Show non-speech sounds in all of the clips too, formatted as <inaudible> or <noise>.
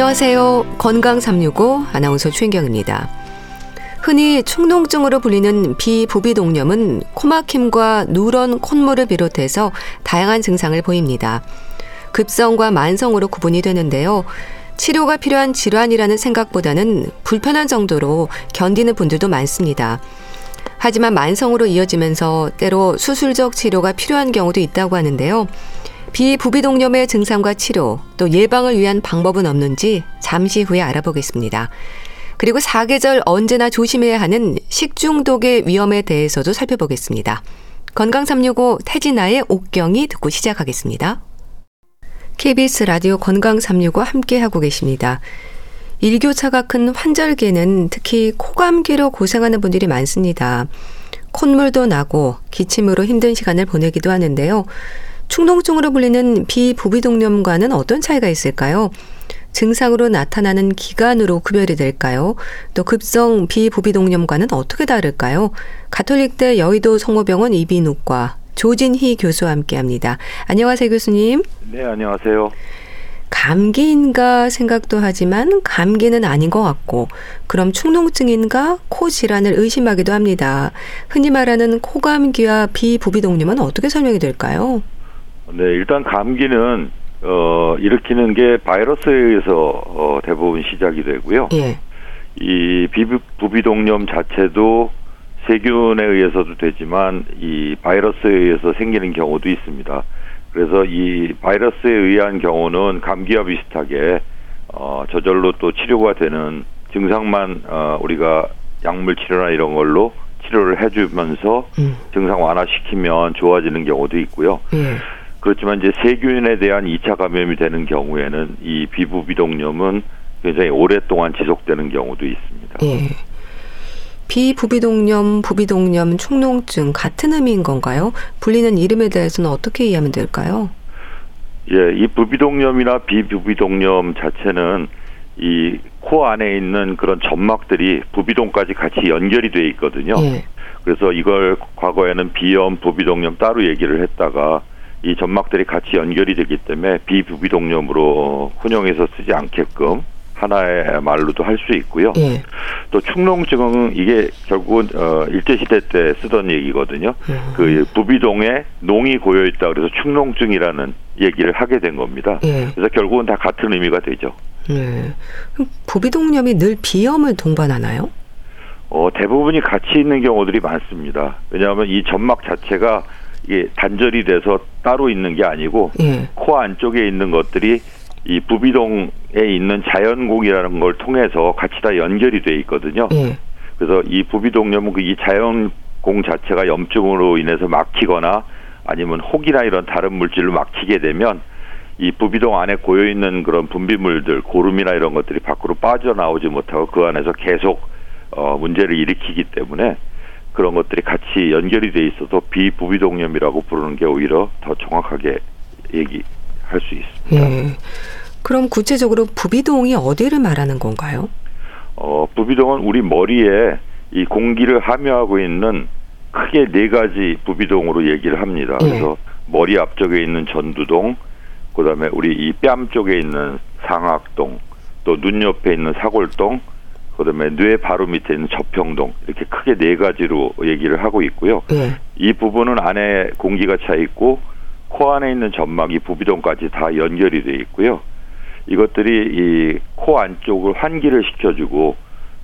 안녕하세요. 건강 365 아나운서 최인경입니다. 흔히 충농증으로 불리는 비부비동염은 코막힘과 누런 콧물을 비롯해서 다양한 증상을 보입니다. 급성과 만성으로 구분이 되는데요. 치료가 필요한 질환이라는 생각보다는 불편한 정도로 견디는 분들도 많습니다. 하지만 만성으로 이어지면서 때로 수술적 치료가 필요한 경우도 있다고 하는데요. 비부비동염의 증상과 치료, 또 예방을 위한 방법은 없는지 잠시 후에 알아보겠습니다. 그리고 사계절 언제나 조심해야 하는 식중독의 위험에 대해서도 살펴보겠습니다. 건강 365 태진아의 옥경이 듣고 시작하겠습니다. KBS 라디오 건강 365 함께 하고 계십니다. 일교차가 큰 환절기에는 특히 코감기로 고생하는 분들이 많습니다. 콧물도 나고 기침으로 힘든 시간을 보내기도 하는데요. 충농증으로 불리는 비부비동염과는 어떤 차이가 있을까요? 증상으로 나타나는 기간으로 구별이 될까요? 또 급성 비부비동염과는 어떻게 다를까요? 가톨릭대 여의도 성모병원 이비인후과 조진희 교수와 함께합니다. 안녕하세요, 교수님. 네, 안녕하세요. 감기인가 생각도 하지만 감기는 아닌 것 같고 그럼 충농증인가 코 질환을 의심하기도 합니다. 흔히 말하는 코감기와 비부비동염은 어떻게 설명이 될까요? 네, 일단 감기는 어, 일으키는 게 바이러스에 의해서 어, 대부분 시작이 되고요. 예. 이 비부비동염 자체도 세균에 의해서도 되지만 이 바이러스에 의해서 생기는 경우도 있습니다. 그래서 이 바이러스에 의한 경우는 감기와 비슷하게 어, 저절로 또 치료가 되는 증상만 어, 우리가 약물 치료나 이런 걸로 치료를 해주면서 음. 증상 완화시키면 좋아지는 경우도 있고요. 예. 그렇지만 이제 세균에 대한 2차 감염이 되는 경우에는 이 비부 비동염은 굉장히 오랫동안 지속되는 경우도 있습니다. 예. 비부비동염, 부비동염, 충농증 같은 의미인 건가요? 불리는 이름에 대해서는 어떻게 이해하면 될까요? 예, 이 부비동염이나 비부비동염 자체는 이 코 안에 있는 그런 점막들이 부비동까지 같이 연결이 돼 있거든요. 예. 그래서 이걸 과거에는 비염, 부비동염 따로 얘기를 했다가 이 점막들이 같이 연결이 되기 때문에 비부비동염으로 혼용해서 쓰지 않게끔 하나의 말로도 할 수 있고요. 예. 또 충농증은 이게 결국은 어 일제 시대 때 쓰던 얘기거든요. 음. 그 부비동에 농이 고여 있다 그래서 충농증이라는 얘기를 하게 된 겁니다. 예. 그래서 결국은 다 같은 의미가 되죠. 네. 그럼 부비동염이 늘 비염을 동반하나요? 어 대부분이 같이 있는 경우들이 많습니다. 왜냐하면 이 점막 자체가 이게 단절이 돼서 따로 있는 게 아니고 예. 코 안쪽에 있는 것들이 이 부비동에 있는 자연공이라는 걸 통해서 같이 다 연결이 돼 있거든요. 예. 그래서 이 부비동염은 그 이 자연공 자체가 염증으로 인해서 막히거나 아니면 혹이나 이런 다른 물질로 막히게 되면 이 부비동 안에 고여 있는 그런 분비물들, 고름이나 이런 것들이 밖으로 빠져나오지 못하고 그 안에서 계속 어 문제를 일으키기 때문에 그런 것들이 같이 연결이 돼 있어서 비부비동염이라고 부르는 게 오히려 더 정확하게 얘기할 수 있습니다. 예. 그럼 구체적으로 부비동이 어디를 말하는 건가요? 어, 부비동은 우리 머리에 이 공기를 함유하고 있는 크게 네 가지 부비동으로 얘기를 합니다. 예. 그래서 머리 앞쪽에 있는 전두동, 그다음에 우리 이 뺨 쪽에 있는 상악동, 또 눈 옆에 있는 사골동, 그다음에 뇌 바로 밑에 있는 접평동 이렇게 크게 네 가지로 얘기를 하고 있고요. 예. 이 부분은 안에 공기가 차 있고 코 안에 있는 점막이 부비동까지 다 연결이 돼 있고요. 이것들이 이 코 안쪽을 환기를 시켜주고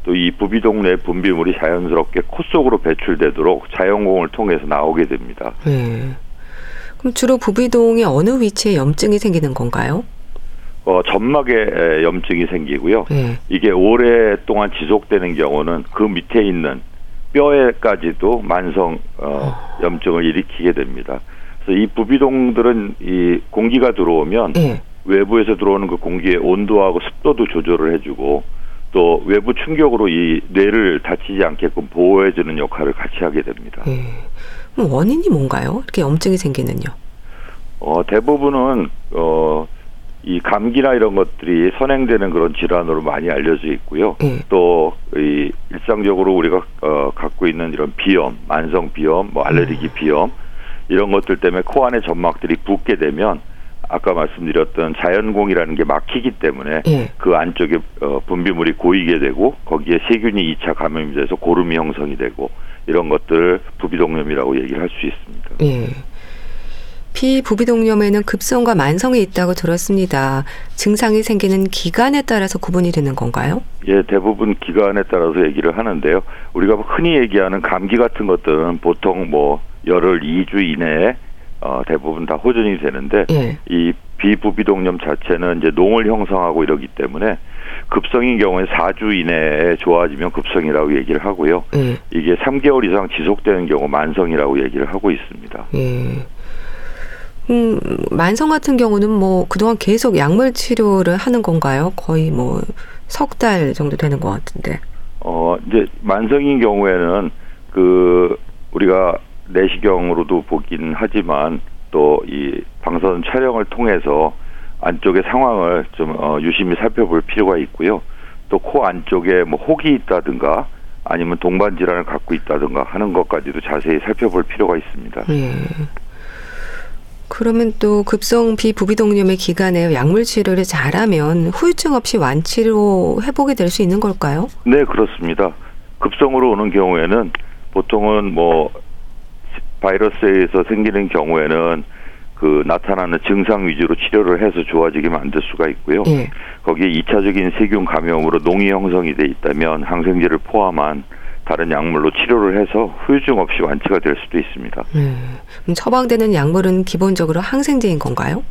또 이 부비동 내 분비물이 자연스럽게 코 속으로 배출되도록 자연공을 통해서 나오게 됩니다. 예. 그럼 주로 부비동의 어느 위치에 염증이 생기는 건가요? 어, 점막에 에, 염증이 생기고요. 예. 이게 오랫동안 지속되는 경우는 그 밑에 있는 뼈에까지도 만성 어, 염증을 일으키게 됩니다. 그래서 이 부비동들은 이 공기가 들어오면 예. 외부에서 들어오는 그 공기의 온도하고 습도도 조절을 해주고 또 외부 충격으로 이 뇌를 다치지 않게끔 보호해주는 역할을 같이 하게 됩니다. 예. 그럼 원인이 뭔가요? 이렇게 염증이 생기는요? 어, 대부분은 어, 이 감기나 이런 것들이 선행되는 그런 질환으로 많이 알려져 있고요. 예. 또이 일상적으로 우리가 어, 갖고 있는 이런 비염, 만성 비염, 뭐 알레르기 비염 이런 것들 때문에 코 안에 점막들이 붓게 되면 아까 말씀드렸던 자연공이라는 게 막히기 때문에 예. 그 안쪽에 어, 분비물이 고이게 되고 거기에 세균이 2차 감염이 돼서 고름이 형성이 되고 이런 것들을 부비동염이라고 얘기를 할 수 있습니다. 예. 피부비동염에는 급성과 만성이 있다고 들었습니다. 증상이 생기는 기간에 따라서 구분이 되는 건가요? 예, 대부분 기간에 따라서 얘기를 하는데요. 우리가 흔히 얘기하는 감기 같은 것들은 보통 뭐 열흘 2주 이내에 어, 대부분 다 호전이 되는데 예. 이 비부비동염 자체는 이제 농을 형성하고 이러기 때문에 급성인 경우에 4주 이내에 좋아지면 급성이라고 얘기를 하고요. 예. 이게 3개월 이상 지속되는 경우 만성이라고 얘기를 하고 있습니다. 예. 음, 만성 같은 경우는 뭐 그동안 계속 약물 치료를 하는 건가요? 거의 뭐 석 달 정도 되는 것 같은데. 어, 이제 만성인 경우에는 그 우리가 내시경으로도 보긴 하지만 또 이 방사선 촬영을 통해서 안쪽의 상황을 좀 어, 유심히 살펴볼 필요가 있고요. 또 코 안쪽에 뭐 혹이 있다든가 아니면 동반 질환을 갖고 있다든가 하는 것까지도 자세히 살펴볼 필요가 있습니다. 예. 그러면 또 급성 비부비동염의 기간에 약물 치료를 잘하면 후유증 없이 완치로 회복이 될 수 있는 걸까요? 네, 그렇습니다. 급성으로 오는 경우에는 보통은 뭐 바이러스에서 생기는 경우에는 그 나타나는 증상 위주로 치료를 해서 좋아지게 만들 수가 있고요. 예. 거기에 이차적인 세균 감염으로 농이 형성이 돼 있다면 항생제를 포함한 다른 약물로 치료를 해서 후유증 없이 완치가 될 수도 있습니다. 음, 그럼 처방되는 약물은 기본적으로 항생제인 건가요?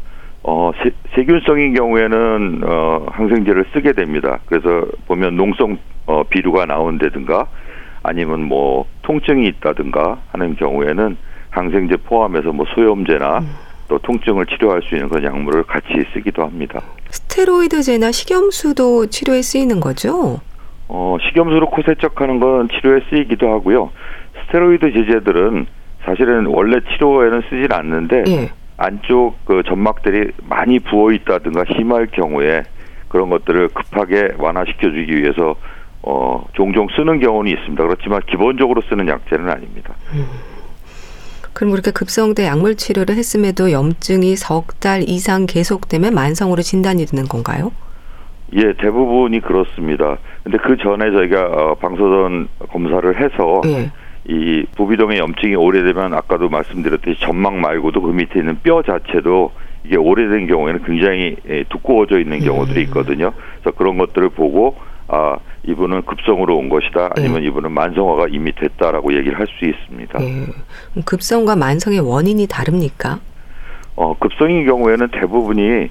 어, 세, 세균성인 경우에는 어, 항생제를 쓰게 됩니다. 그래서 보면 농성 어, 비류가 나온다든가 아니면 뭐 통증이 있다든가 하는 경우에는 항생제 포함해서 뭐 소염제나 또 통증을 치료할 수 있는 그런 약물을 같이 쓰기도 합니다. 스테로이드제나 식염수도 치료에 쓰이는 거죠? 어, 식염수로 코 세척하는 건 치료에 쓰이기도 하고요. 스테로이드 제제들은 사실은 원래 치료에는 쓰진 않는데 예. 안쪽 그 점막들이 많이 부어 있다든가 심할 경우에 그런 것들을 급하게 완화시켜 주기 위해서 어 종종 쓰는 경우는 있습니다. 그렇지만 기본적으로 쓰는 약제는 아닙니다. 그럼 그렇게 급성대 약물 치료를 했음에도 염증이 석 달 이상 계속되면 만성으로 진단이 되는 건가요? 예, 대부분이 그렇습니다. 근데 그 전에 저희가 어, 방사선 검사를 해서 예. 이 부비동의 염증이 오래되면 아까도 말씀드렸듯이 점막 말고도 그 밑에 있는 뼈 자체도 이게 오래된 경우에는 굉장히 예, 두꺼워져 있는 경우들이 있거든요. 그래서 그런 것들을 보고 아 이분은 급성으로 온 것이다 아니면 이분은 만성화가 이미 됐다라고 얘기를 할 수 있습니다. 예. 급성과 만성의 원인이 다릅니까? 어 급성인 경우에는 대부분이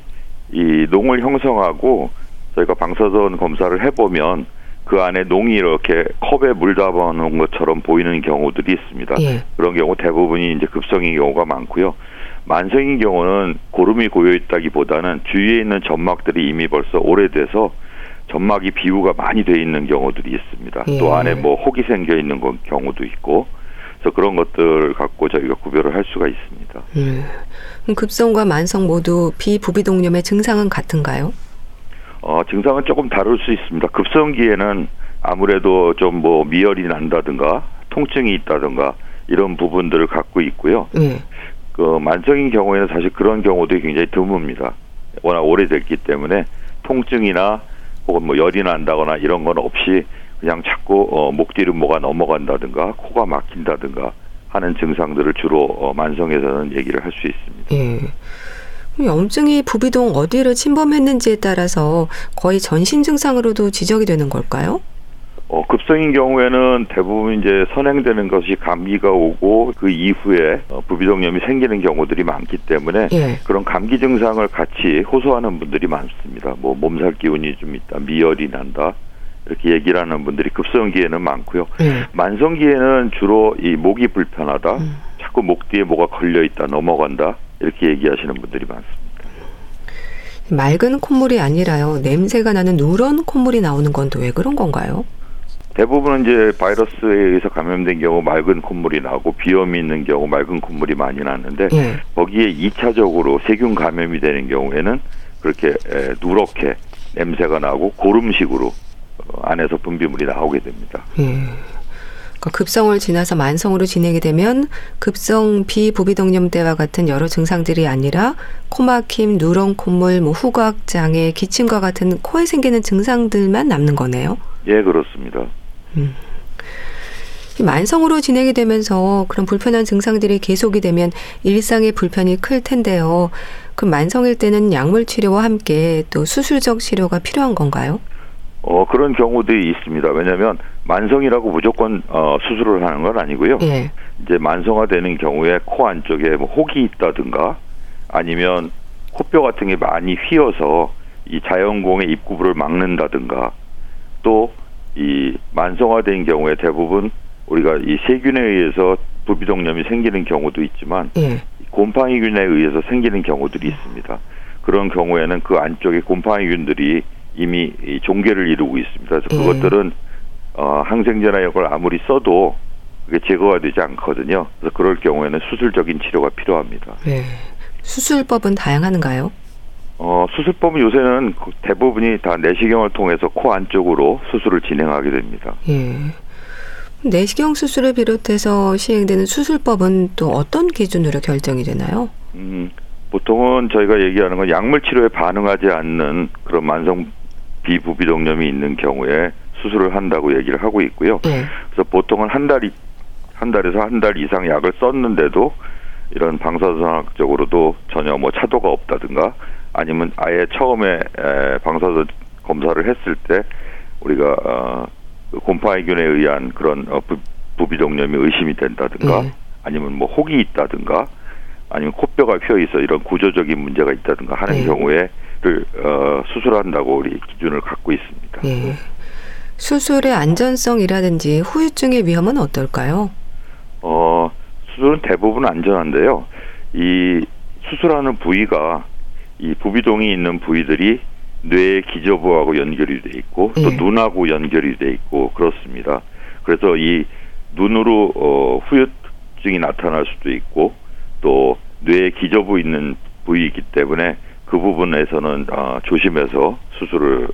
이 농을 형성하고 저희가 방사선 검사를 해보면 그 안에 농이 이렇게 컵에 물 담아놓은 것처럼 보이는 경우들이 있습니다. 예. 그런 경우 대부분이 이제 급성인 경우가 많고요. 만성인 경우는 고름이 고여 있다기보다는 주위에 있는 점막들이 이미 벌써 오래돼서 점막이 비우가 많이 돼 있는 경우들이 있습니다. 예. 또 안에 뭐 혹이 생겨 있는 거- 경우도 있고, 그래서 그런 것들 갖고 저희가 구별을 할 수가 있습니다. 음. 급성과 만성 모두 비부비동염의 증상은 같은가요? 어, 증상은 조금 다를 수 있습니다. 급성기에는 아무래도 좀 뭐 미열이 난다든가 통증이 있다든가 이런 부분들을 갖고 있고요. 예. 그 만성인 경우에는 사실 그런 경우도 굉장히 드뭅니다. 워낙 오래됐기 때문에 통증이나 혹은 뭐 열이 난다거나 이런 건 없이 그냥 자꾸 어, 목 뒤로 뭐가 넘어간다든가 코가 막힌다든가 하는 증상들을 주로 어, 만성에서는 얘기를 할 수 있습니다. 예. 염증이 부비동 어디를 침범했는지에 따라서 거의 전신 증상으로도 지적이 되는 걸까요? 어, 급성인 경우에는 대부분 이제 선행되는 것이 감기가 오고 그 이후에 어, 부비동염이 생기는 경우들이 많기 때문에 예. 그런 감기 증상을 같이 호소하는 분들이 많습니다. 뭐 몸살 기운이 좀 있다, 미열이 난다 이렇게 얘기를 하는 분들이 급성기에는 많고요. 예. 만성기에는 주로 이 목이 불편하다, 음. 자꾸 목 뒤에 뭐가 걸려 있다, 넘어간다 이렇게 얘기하시는 분들이 많습니다. 맑은 콧물이 아니라요. 냄새가 나는 누런 콧물이 나오는 건 또 왜 그런 건가요? 대부분은 이제 바이러스에 의해서 감염된 경우 맑은 콧물이 나고 비염이 있는 경우 맑은 콧물이 많이 나는데 예. 거기에 이차적으로 세균 감염이 되는 경우에는 그렇게 에, 누렇게 냄새가 나고 고름식으로 어, 안에서 분비물이 나오게 됩니다. 예. 그러니까 급성을 지나서 만성으로 진행이 되면 급성 비부비동염 때와 같은 여러 증상들이 아니라 코막힘, 누런 콧물, 뭐 후각 장애, 기침과 같은 코에 생기는 증상들만 남는 거네요. 예, 그렇습니다. 음. 만성으로 진행이 되면서 그런 불편한 증상들이 계속이 되면 일상의 불편이 클 텐데요. 그럼 만성일 때는 약물 치료와 함께 또 수술적 치료가 필요한 건가요? 어, 그런 경우들이 있습니다. 왜냐하면 만성이라고 무조건 어, 수술을 하는 건 아니고요. 예. 이제 만성화되는 경우에 코 안쪽에 뭐 혹이 있다든가 아니면 코뼈 같은 게 많이 휘어서 이 자연공의 입구부를 막는다든가 또 이 만성화된 경우에 대부분 우리가 이 세균에 의해서 부비동염이 생기는 경우도 있지만 예. 곰팡이균에 의해서 생기는 경우들이 있습니다. 그런 경우에는 그 안쪽에 곰팡이균들이 이미 종괴를 이루고 있습니다. 그래서 예. 그것들은 어, 항생제나 이걸 아무리 써도 그게 제거가 되지 않거든요. 그래서 그럴 경우에는 수술적인 치료가 필요합니다. 네. 수술법은 다양한가요? 어, 수술법은 요새는 그 대부분이 다 내시경을 통해서 코 안쪽으로 수술을 진행하게 됩니다. 예. 내시경 수술을 비롯해서 시행되는 수술법은 또 어떤 기준으로 결정이 되나요? 음, 보통은 저희가 얘기하는 건 약물 치료에 반응하지 않는 그런 만성 비부비동염이 있는 경우에 수술을 한다고 얘기를 하고 있고요. 네. 그래서 보통은 한 달이 한 달에서 한 달 이상 약을 썼는데도 이런 방사선학적으로도 전혀 뭐 차도가 없다든가 아니면 아예 처음에 에, 방사선 검사를 했을 때 우리가 어, 그 곰팡이균에 의한 그런 어, 부, 부비동염이 의심이 된다든가 네. 아니면 뭐 혹이 있다든가 아니면 코뼈가 휘어 있어 이런 구조적인 문제가 있다든가 하는 네. 경우에를 어, 수술한다고 우리 기준을 갖고 있습니다. 네. 수술의 안전성이라든지 후유증의 위험은 어떨까요? 어, 수술은 대부분 안전한데요. 이 수술하는 부위가 이 부비동이 있는 부위들이 뇌의 기저부하고 연결이 돼 있고 또 예. 눈하고 연결이 돼 있고 그렇습니다. 그래서 이 눈으로 어, 후유증이 나타날 수도 있고 또 뇌의 기저부 있는 부위이기 때문에 그 부분에서는 어, 조심해서 수술을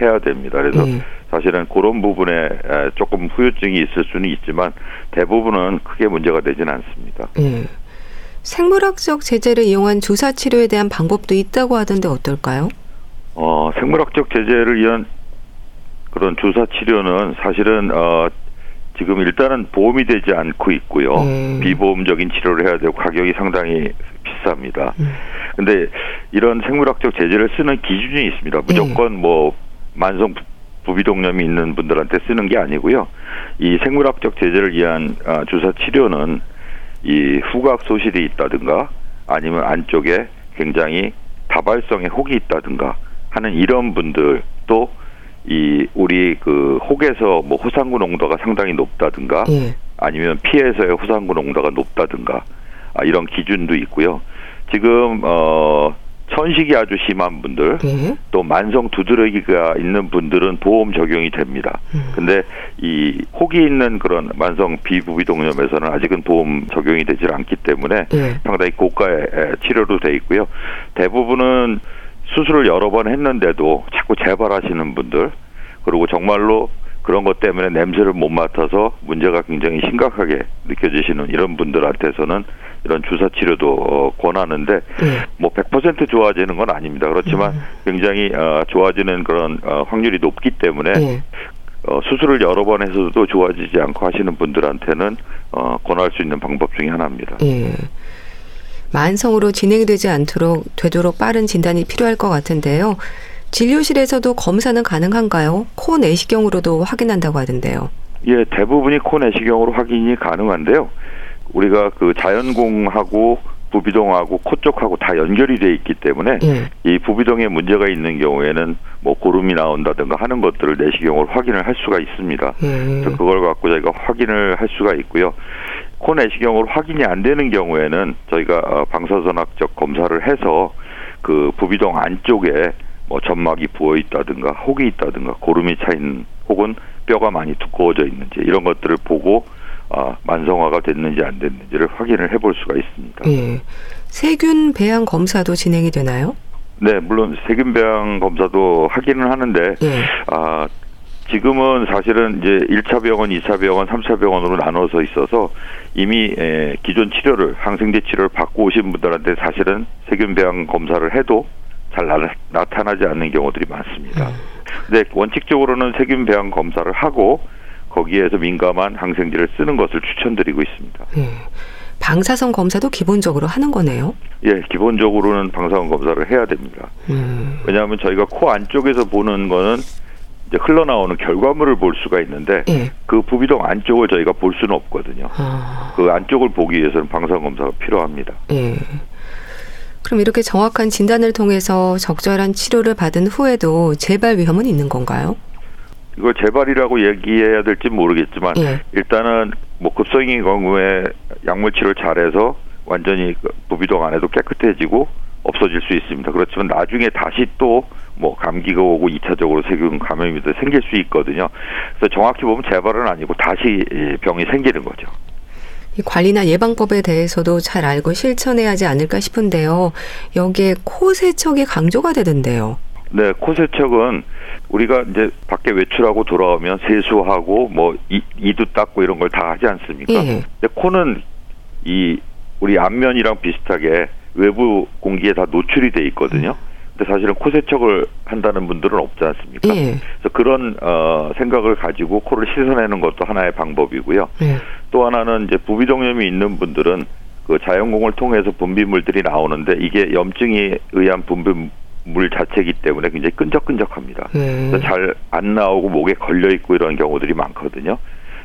해야 됩니다. 그래서 예. 사실은 그런 부분에 조금 후유증이 있을 수는 있지만 대부분은 크게 문제가 되지는 않습니다. 예. 생물학적 제재를 이용한 주사 치료에 대한 방법도 있다고 하던데 어떨까요? 어, 생물학적 제재를 위한 그런 주사 치료는 사실은 어, 지금 일단은 보험이 되지 않고 있고요. 음. 비보험적인 치료를 해야 되고 가격이 상당히 비쌉니다. 음. 근데 이런 생물학적 제재를 쓰는 기준이 있습니다. 무조건 음. 뭐 만성 부비동염이 있는 분들한테 쓰는 게 아니고요. 이 생물학적 제재를 위한 아, 주사 치료는 이 후각 소실이 있다든가 아니면 안쪽에 굉장히 다발성의 혹이 있다든가 하는 이런 분들 또 이 우리 그 혹에서 뭐 호상구 농도가 상당히 높다든가 예. 아니면 피에서의 호상구 농도가 높다든가 아, 이런 기준도 있고요. 지금 어 천식이 아주 심한 분들 네. 또 만성 두드러기가 있는 분들은 보험 적용이 됩니다. 음. 근데 이 혹이 있는 그런 만성 비부비동염에서는 아직은 보험 적용이 되질 않기 때문에 네. 상당히 고가의 치료로 돼 있고요. 대부분은 수술을 여러 번 했는데도 자꾸 재발하시는 분들 그리고 정말로 그런 것 때문에 냄새를 못 맡아서 문제가 굉장히 심각하게 느껴지시는 이런 분들한테서는 이런 주사 치료도 어, 권하는데 네. 뭐100% 좋아지는 건 아닙니다. 그렇지만 음. 굉장히 어, 좋아지는 그런 어, 확률이 높기 때문에 네. 어, 수술을 여러 번 해서도 좋아지지 않고 하시는 분들한테는 어, 권할 수 있는 방법 중에 하나입니다. 네. 만성으로 진행되지 않도록 되도록 빠른 진단이 필요할 것 같은데요. 진료실에서도 검사는 가능한가요? 코 내시경으로도 확인한다고 하던데요. 예, 대부분이 코 내시경으로 확인이 가능한데요. 우리가 그 자연공하고 부비동하고 코 쪽하고 다 연결이 돼 있기 때문에 예. 이 부비동에 문제가 있는 경우에는 뭐 고름이 나온다든가 하는 것들을 내시경으로 확인을 할 수가 있습니다. 예. 그래서 그걸 갖고 저희가 확인을 할 수가 있고요. 코 내시경으로 확인이 안 되는 경우에는 저희가 어, 방사선학적 검사를 해서 그 부비동 안쪽에 뭐 점막이 부어 있다든가 혹이 있다든가 고름이 차 있는 혹은 뼈가 많이 두꺼워져 있는지 이런 것들을 보고 아, 만성화가 됐는지 안 됐는지를 확인을 해볼 수가 있습니다. 예. 세균 배양 검사도 진행이 되나요? 네, 물론 세균 배양 검사도 하기는 하는데 예. 아, 지금은 사실은 이제 1차 병원, 2차 병원, 3차 병원으로 나눠서 있어서 이미 에, 기존 치료를 항생제 치료를 받고 오신 분들한테 사실은 세균 배양 검사를 해도 잘 나, 타나지 않는 경우들이 많습니다. 음. 근데 원칙적으로는 세균 배양 검사를 하고 거기에서 민감한 항생제를 쓰는 것을 추천드리고 있습니다. 네. 방사선 검사도 기본적으로 하는 거네요. 예, 기본적으로는 방사선 검사를 해야 됩니다. 음. 왜냐하면 저희가 코 안쪽에서 보는 거는 이제 흘러나오는 결과물을 볼 수가 있는데 예. 그 부비동 안쪽을 저희가 볼 수는 없거든요. 아. 그 안쪽을 보기 위해서는 방사선 검사가 필요합니다. 예. 그럼 이렇게 정확한 진단을 통해서 적절한 치료를 받은 후에도 재발 위험은 있는 건가요? 이걸 재발이라고 얘기해야 될지 모르겠지만 예. 일단은 뭐 급성인 경우에 약물 치료를 잘해서 완전히 그 부비동 안에도 깨끗해지고 없어질 수 있습니다. 그렇지만 나중에 다시 또 뭐 감기가 오고 2차적으로 세균 감염이 생길 수 있거든요. 그래서 정확히 보면 재발은 아니고 다시 병이 생기는 거죠. 이 관리나 예방법에 대해서도 잘 알고 실천해야 하지 않을까 싶은데요. 여기에 코 세척이 강조가 되던데요. 네, 코 세척은 우리가 이제 밖에 외출하고 돌아오면 세수하고 뭐 이, 이도 닦고 이런 걸 다 하지 않습니까? 예. 근데 코는 이 우리 안면이랑 비슷하게 외부 공기에 다 노출이 돼 있거든요. 근데 사실은 코 세척을 한다는 분들은 없지 않습니까? 예. 그래서 그런 어 생각을 가지고 코를 씻어내는 것도 하나의 방법이고요. 예. 또 하나는 이제 부비동염이 있는 분들은 그 자연공을 통해서 분비물들이 나오는데 이게 염증에 의한 분비 물 자체이기 때문에 굉장히 끈적끈적합니다. 음. 잘 안 나오고 목에 걸려 있고 이런 경우들이 많거든요.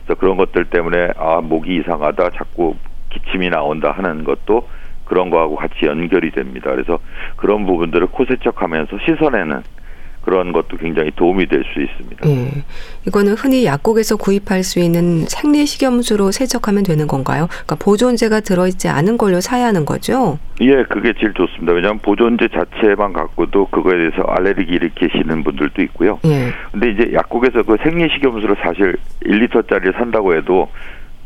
그래서 그런 것들 때문에 아 목이 이상하다, 자꾸 기침이 나온다 하는 것도 그런 거하고 같이 연결이 됩니다. 그래서 그런 부분들을 코세척하면서 씻어내는 그런 것도 굉장히 도움이 될 수 있습니다. 예. 이거는 흔히 약국에서 구입할 수 있는 생리식염수로 세척하면 되는 건가요? 그러니까 보존제가 들어있지 않은 걸로 사야 하는 거죠? 예, 그게 제일 좋습니다. 왜냐하면 보존제 자체만 갖고도 그거에 대해서 알레르기 일으키시는 분들도 있고요. 예. 근데 이제 약국에서 그 생리식염수를 사실 1리터짜리를 산다고 해도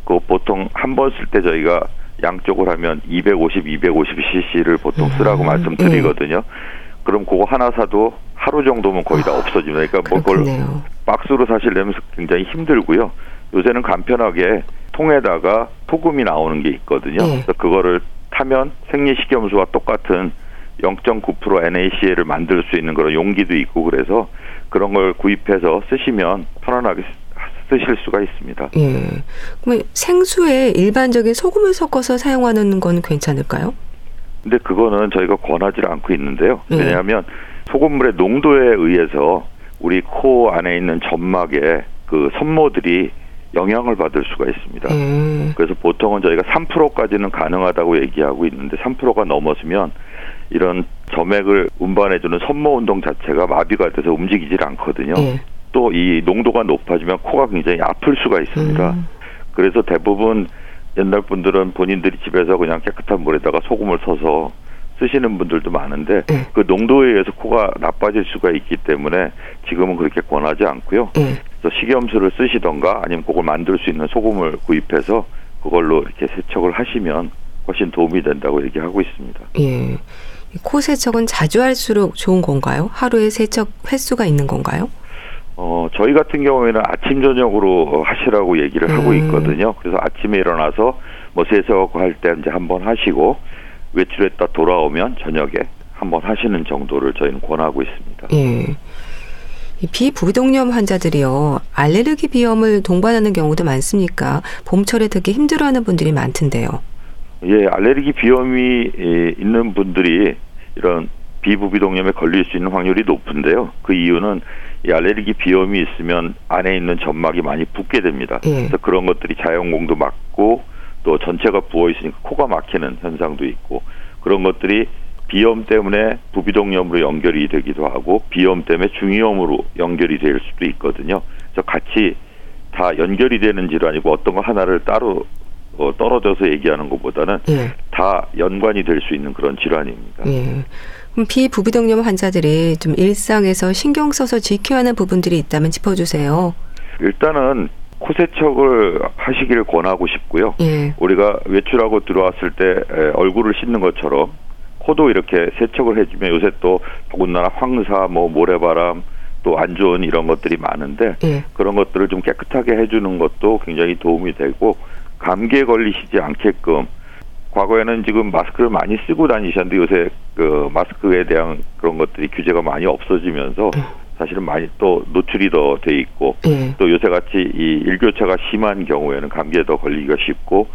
그 보통 한 번 쓸 때 저희가 양쪽을 하면 250, 250cc를 보통 쓰라고 음, 말씀드리거든요. 예. 그럼 그거 하나 사도 하루 정도면 거의 다 아, 없어집니다. 그러니까 뭐 그걸 박스로 사실 내면 굉장히 힘들고요. 요새는 간편하게 통에다가 소금이 나오는 게 있거든요. 네. 그래서 그거를 타면 생리식염수와 똑같은 0.9% NaCl을 만들 수 있는 그런 용기도 있고 그래서 그런 걸 구입해서 쓰시면 편안하게 쓰실 수가 있습니다. 예. 그럼 생수에 일반적인 소금을 섞어서 사용하는 건 괜찮을까요? 근데 그거는 저희가 권하지 않고 있는데요. 네. 왜냐하면 소금물의 농도에 의해서 우리 코 안에 있는 점막에 그 섬모들이 영향을 받을 수가 있습니다. 음. 그래서 보통은 저희가 3%까지는 가능하다고 얘기하고 있는데 3%가 넘었으면 이런 점액을 운반해주는 섬모 운동 자체가 마비가 돼서 움직이질 않거든요. 예. 또이 농도가 높아지면 코가 굉장히 아플 수가 있습니다. 음. 그래서 대부분 옛날 분들은 본인들이 집에서 그냥 깨끗한 물에다가 소금을 써서 쓰시는 분들도 많은데 네. 그 농도에 의해서 코가 나빠질 수가 있기 때문에 지금은 그렇게 권하지 않고요. 네. 그래서 식염수를 쓰시던가 아니면 그걸 만들 수 있는 소금을 구입해서 그걸로 이렇게 세척을 하시면 훨씬 도움이 된다고 얘기하고 있습니다. 예. 코 세척은 자주 할수록 좋은 건가요? 하루에 세척 횟수가 있는 건가요? 어, 저희 같은 경우에는 아침 저녁으로 하시라고 얘기를 음. 하고 있거든요. 그래서 아침에 일어나서 뭐 세수할 때 이제 한번 하시고 외출했다 돌아오면 저녁에 한번 하시는 정도를 저희는 권하고 있습니다. 예. 비부비동염 환자들이요 알레르기 비염을 동반하는 경우도 많습니까? 봄철에 특히 힘들어하는 분들이 많던데요. 예, 알레르기 비염이 있는 분들이 이런 비부비동염에 걸릴 수 있는 확률이 높은데요. 그 이유는 이 알레르기 비염이 있으면 안에 있는 점막이 많이 붓게 됩니다. 예. 그래서 그런 것들이 자연공도 막고 또 전체가 부어 있으니까 코가 막히는 현상도 있고 그런 것들이 비염 때문에 부비동염으로 연결이 되기도 하고 비염 때문에 중이염으로 연결이 될 수도 있거든요. 그래서 같이 다 연결이 되는 질환이고 어떤 거 하나를 따로 어, 떨어져서 얘기하는 것보다는 예. 다 연관이 될 수 있는 그런 질환입니다. 예. 비부비동염 환자들이 좀 일상에서 신경 써서 지켜야 하는 부분들이 있다면 짚어주세요. 일단은 코 세척을 하시기를 권하고 싶고요. 예. 우리가 외출하고 들어왔을 때 얼굴을 씻는 것처럼 코도 이렇게 세척을 해주면 요새 또 더군다나 황사, 뭐 모래바람, 또 안 좋은 이런 것들이 많은데 예. 그런 것들을 좀 깨끗하게 해주는 것도 굉장히 도움이 되고 감기에 걸리시지 않게끔 과거에는 지금 마스크를 많이 쓰고 다니셨는데 요새 그 마스크에 대한 그런 것들이 규제가 많이 없어지면서 사실은 많이 또 노출이 더 돼 있고 예. 또 요새 같이 이 일교차가 심한 경우에는 감기에 더 걸리기가 쉽고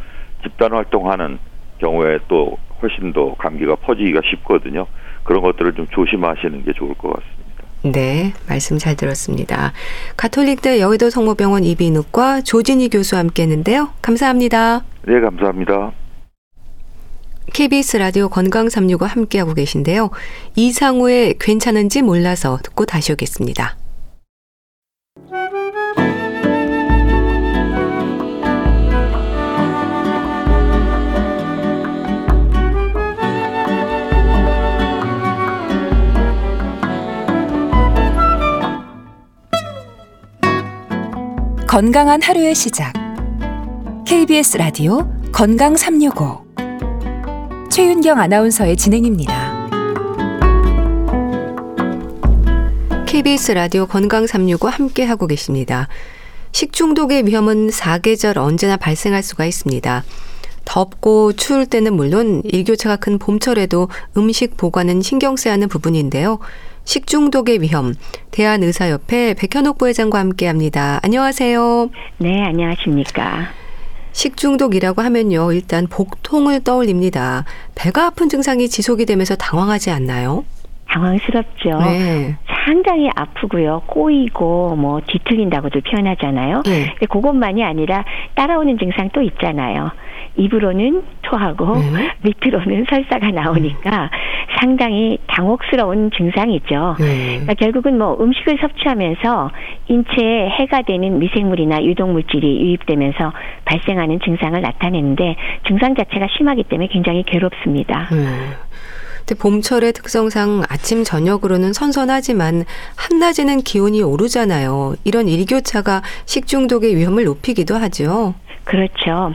집단 활동하는 경우에 또 훨씬 더 감기가 퍼지기가 쉽거든요. 그런 것들을 좀 조심하시는 게 좋을 것 같습니다. 네, 말씀 잘 들었습니다. 가톨릭대 여의도 성모병원 이비인후과 조진희 교수와 함께 했는데요. 감사합니다. 네, 감사합니다. KBS 라디오 건강 365 함께하고 계신데요. 이상우의 괜찮은지 몰라서 듣고 다시 오겠습니다. 건강한 하루의 시작. KBS 라디오 건강 365. 최윤경 아나운서의 진행입니다. KBS 라디오 건강 365 함께 하고 계십니다. 식중독의 위험은 사계절 언제나 발생할 수가 있습니다. 덥고 추울 때는 물론 일교차가 큰 봄철에도 음식 보관은 신경 써야 하는 부분인데요. 식중독의 위험, 대한의사협회 백현옥 부회장과 함께합니다. 안녕하세요. 네, 안녕하십니까. 식중독이라고 하면요, 일단 복통을 떠올립니다. 배가 아픈 증상이 지속이 되면서 당황하지 않나요? 당황스럽죠. 네. 상당히 아프고요. 꼬이고 뭐 뒤틀린다고도 표현하잖아요. 네. 근데 그것만이 아니라 따라오는 증상 또 있잖아요. 입으로는 토하고 네. 밑으로는 설사가 나오니까 상당히 당혹스러운 증상이죠. 네. 그러니까 결국은 뭐 음식을 섭취하면서 인체에 해가 되는 미생물이나 유독물질이 유입되면서 발생하는 증상을 나타내는데 증상 자체가 심하기 때문에 굉장히 괴롭습니다. 네. 근데 봄철의 특성상 아침 저녁으로는 선선하지만 한낮에는 기온이 오르잖아요. 이런 일교차가 식중독의 위험을 높이기도 하죠. 그렇죠.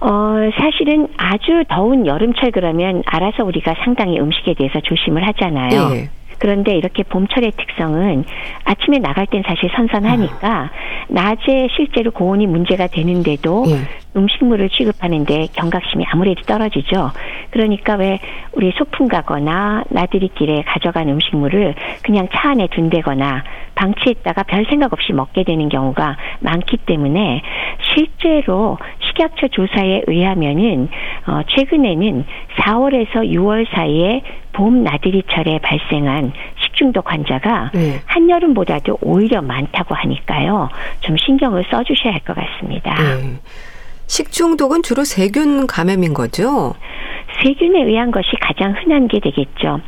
어, 사실은 아주 더운 여름철 그러면 알아서 우리가 상당히 음식에 대해서 조심을 하잖아요. 예. 그런데 이렇게 봄철의 특성은 아침에 나갈 땐 사실 선선하니까 낮에 실제로 고온이 문제가 되는데도 예. 음식물을 취급하는데 경각심이 아무래도 떨어지죠. 그러니까 왜 우리 소풍 가거나 나들이 길에 가져간 음식물을 그냥 차 안에 둔대거나 방치했다가 별 생각 없이 먹게 되는 경우가 많기 때문에 실제로 식약처 조사에 의하면은 어 최근에는 4월에서 6월 사이에 봄 나들이철에 발생한 식중독 환자가 네. 한여름보다도 오히려 많다고 하니까요. 좀 신경을 써주셔야 할 것 같습니다. 예. 식중독은 주로 세균 감염인 거죠? 세균에 의한 것이 가장 흔한 게 되겠죠.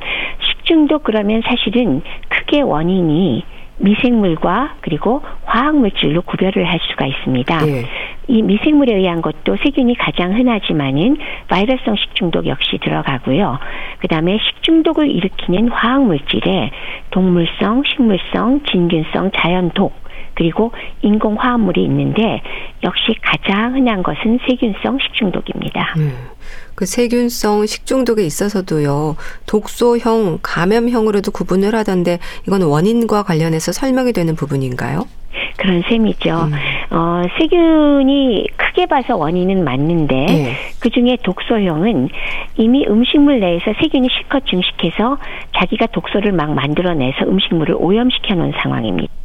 식중독 그러면 사실은 크게 원인이 미생물과 그리고 화학물질로 구별을 할 수가 있습니다. 예. 이 미생물에 의한 것도 세균이 가장 흔하지만은 바이러스성 식중독 역시 들어가고요. 그 다음에 식중독을 일으키는 화학물질에 동물성, 식물성, 진균성, 자연독 그리고 인공 화합물이 있는데 역시 가장 흔한 것은 세균성 식중독입니다. 음. 그 세균성 식중독에 있어서도요, 독소형, 감염형으로도 구분을 하던데, 이건 원인과 관련해서 설명이 되는 부분인가요? 그런 셈이죠. 음. 어, 세균이 크게 봐서 원인은 맞는데 예. 그 중에 독소형은 이미 음식물 내에서 세균이 실컷 증식해서 자기가 독소를 막 만들어내서 음식물을 오염시켜 놓은 상황입니다.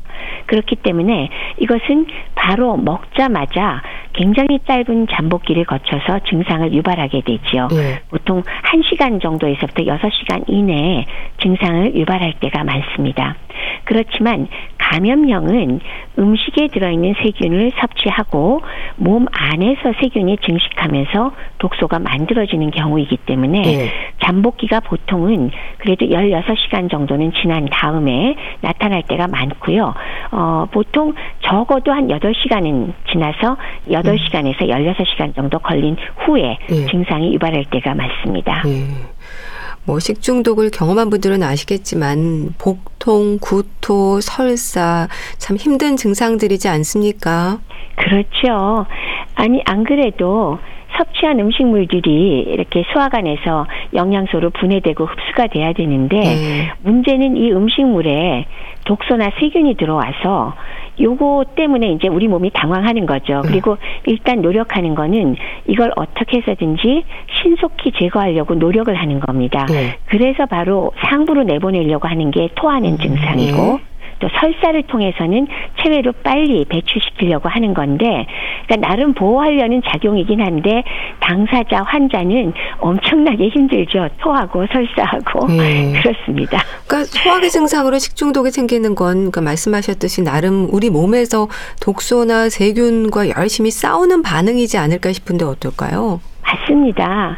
그렇기 때문에 이것은 바로 먹자마자 굉장히 짧은 잠복기를 거쳐서 증상을 유발하게 되지요. 예. 보통 1시간 정도에서부터 6시간 이내에 증상을 유발할 때가 많습니다. 그렇지만 감염형은 음식에 들어있는 세균을 섭취하고 몸 안에서 세균이 증식하면서 독소가 만들어지는 경우이기 때문에 예. 잠복기가 보통은 그래도 16시간 정도는 지난 다음에 나타날 때가 많고요. 어, 보통 적어도 한 8시간은 지나서 8시간에서 16시간 정도 걸린 후에 예. 증상이 유발할 때가 많습니다. 예. 뭐 식중독을 경험한 분들은 아시겠지만 복통, 구토, 설사 참 힘든 증상들이지 않습니까? 그렇죠. 아니 안 그래도 섭취한 음식물들이 이렇게 소화관에서 영양소로 분해되고 흡수가 돼야 되는데 네. 문제는 이 음식물에 독소나 세균이 들어와서 요거 때문에 이제 우리 몸이 당황하는 거죠. 그리고 일단 노력하는 거는 이걸 어떻게 해서든지 신속히 제거하려고 노력을 하는 겁니다. 네. 그래서 바로 상부로 내보내려고 하는 게 토하는 증상이고 네. 또 설사를 통해서는 체외로 빨리 배출시키려고 하는 건데 그러니까 나름 보호하려는 작용이긴 한데 당사자 환자는 엄청나게 힘들죠. 토하고 설사하고 네. <laughs> 그렇습니다. 그러니까 소화기 증상으로 식중독이 생기는 건 그러니까 말씀하셨듯이 나름 우리 몸에서 독소나 세균과 열심히 싸우는 반응이지 않을까 싶은데 어떨까요? 맞습니다.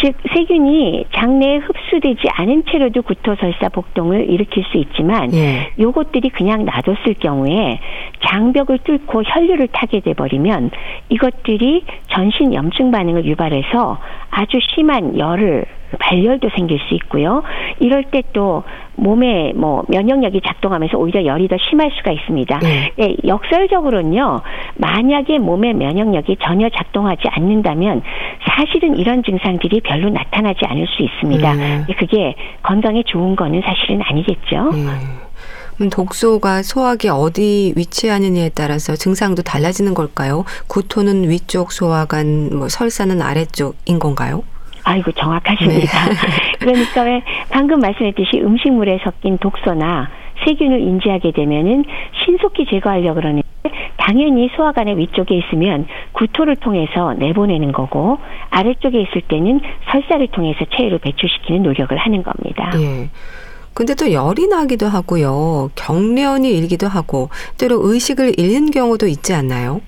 즉 세균이 장내에 흡수되지 않은 채로도 구토설사 복통을 일으킬 수 있지만 예. 요것들이 그냥 놔뒀을 경우에 장벽을 뚫고 혈류를 타게 돼 버리면 이것들이 전신 염증 반응을 유발해서 아주 심한 열을 발열도 생길 수 있고요. 이럴 때 또 몸에 뭐 면역력이 작동하면서 오히려 열이 더 심할 수가 있습니다. 네. 네, 역설적으로는요. 만약에 몸의 면역력이 전혀 작동하지 않는다면 사실은 이런 증상들이 별로 나타나지 않을 수 있습니다. 음. 그게 건강에 좋은 거는 사실은 아니겠죠. 예. 그럼 독소가 소화기 어디 위치하느냐에 따라서 증상도 달라지는 걸까요? 구토는 위쪽 소화관, 뭐 설사는 아래쪽인 건가요? 아이고 정확하십니다. 네. <laughs> 그러니까 왜 방금 말씀했듯이 음식물에 섞인 독소나 세균을 인지하게 되면은 신속히 제거하려고 그러는데 당연히 소화관의 위쪽에 있으면 구토를 통해서 내보내는 거고 아래쪽에 있을 때는 설사를 통해서 체외로 배출시키는 노력을 하는 겁니다. 예. 근데 또 열이 나기도 하고요. 경련이 일기도 하고 때로 의식을 잃는 경우도 있지 않나요?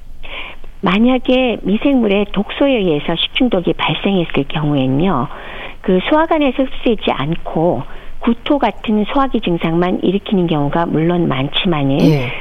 만약에 미생물의 독소에 의해서 식중독이 발생했을 경우에는요, 그 소화관에서 흡수되지 않고 구토 같은 소화기 증상만 일으키는 경우가 물론 많지만은 예.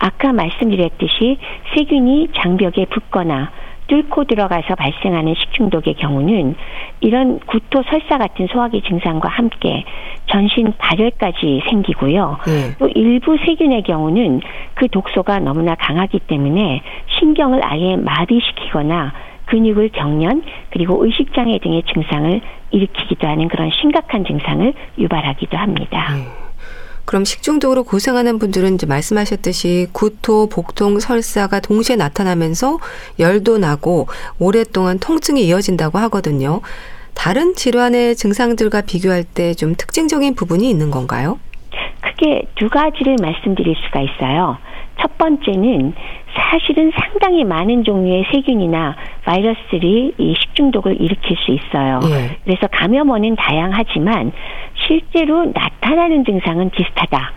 아까 말씀드렸듯이 세균이 장벽에 붙거나 뚫고 들어가서 발생하는 식중독의 경우는 이런 구토 설사 같은 소화기 증상과 함께 전신 발열까지 생기고요. 예. 또 일부 세균의 경우는 그 독소가 너무나 강하기 때문에 신경을 아예 마비시키거나 근육을 경련 그리고 의식장애 등의 증상을 일으키기도 하는 그런 심각한 증상을 유발하기도 합니다. 그럼 식중독으로 고생하는 분들은 이제 말씀하셨듯이 구토, 복통, 설사가 동시에 나타나면서 열도 나고 오랫동안 통증이 이어진다고 하거든요. 다른 질환의 증상들과 비교할 때 좀 특징적인 부분이 있는 건가요? 크게 두 가지를 말씀드릴 수가 있어요. 첫 번째는 사실은 상당히 많은 종류의 세균이나 바이러스들이 이 식중독을 일으킬 수 있어요. 예. 그래서 감염원은 다양하지만 실제로 나타나는 증상은 비슷하다.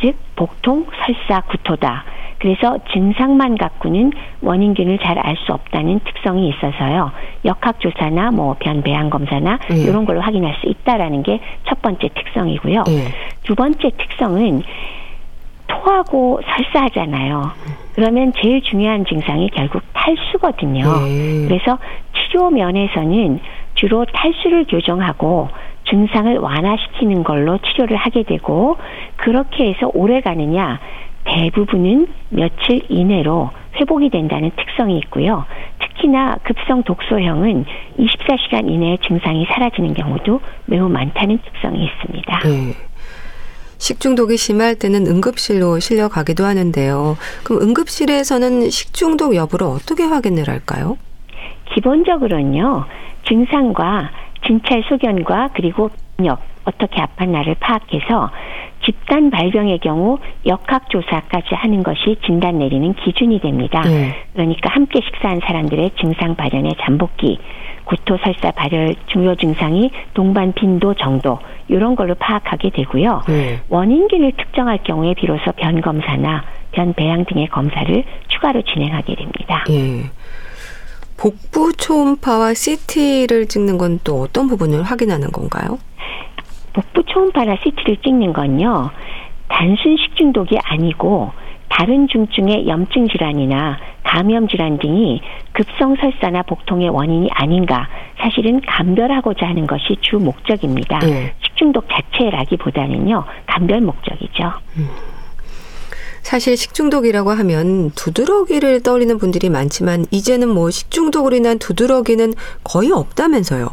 즉 복통, 설사, 구토다. 그래서 증상만 갖고는 원인균을 잘 알 수 없다는 특성이 있어서요. 역학조사나 뭐 변배양 검사나 예. 이런 걸로 확인할 수 있다라는 게 첫 번째 특성이고요. 예. 두 번째 특성은 토하고 설사하잖아요. 그러면 제일 중요한 증상이 결국 탈수거든요. 예. 그래서 치료 면에서는 주로 탈수를 교정하고 증상을 완화시키는 걸로 치료를 하게 되고 그렇게 해서 오래 가느냐 대부분은 며칠 이내로 회복이 된다는 특성이 있고요. 특히나 급성 독소형은 24시간 이내에 증상이 사라지는 경우도 매우 많다는 특성이 있습니다. 예. 식중독이 심할 때는 응급실로 실려가기도 하는데요. 그럼 응급실에서는 식중독 여부를 어떻게 확인을 할까요? 기본적으로는요 증상과 진찰 소견과 그리고 역 어떻게 아팠나를 파악해서 집단 발병의 경우 역학조사까지 하는 것이 진단 내리는 기준이 됩니다. 네. 그러니까 함께 식사한 사람들의 증상 발현의 잠복기, 구토, 설사, 발열 중요 증상이 동반 빈도 정도 이런 걸로 파악하게 되고요. 네. 원인균을 특정할 경우에 비로소 변 검사나 변 배양 등의 검사를 추가로 진행하게 됩니다. 예. 복부 초음파와 CT를 찍는 건 또 어떤 부분을 확인하는 건가요? 복부 초음파나 CT를 찍는 건요. 단순 식중독이 아니고 다른 중증의 염증 질환이나 감염 질환 등이 급성 설사나 복통의 원인이 아닌가 사실은 감별하고자 하는 것이 주 목적입니다. 네. 식중독 자체라기보다는요. 감별 목적이죠. 사실 식중독이라고 하면 두드러기를 떠올리는 분들이 많지만 이제는 뭐 식중독으로 인한 두드러기는 거의 없다면서요.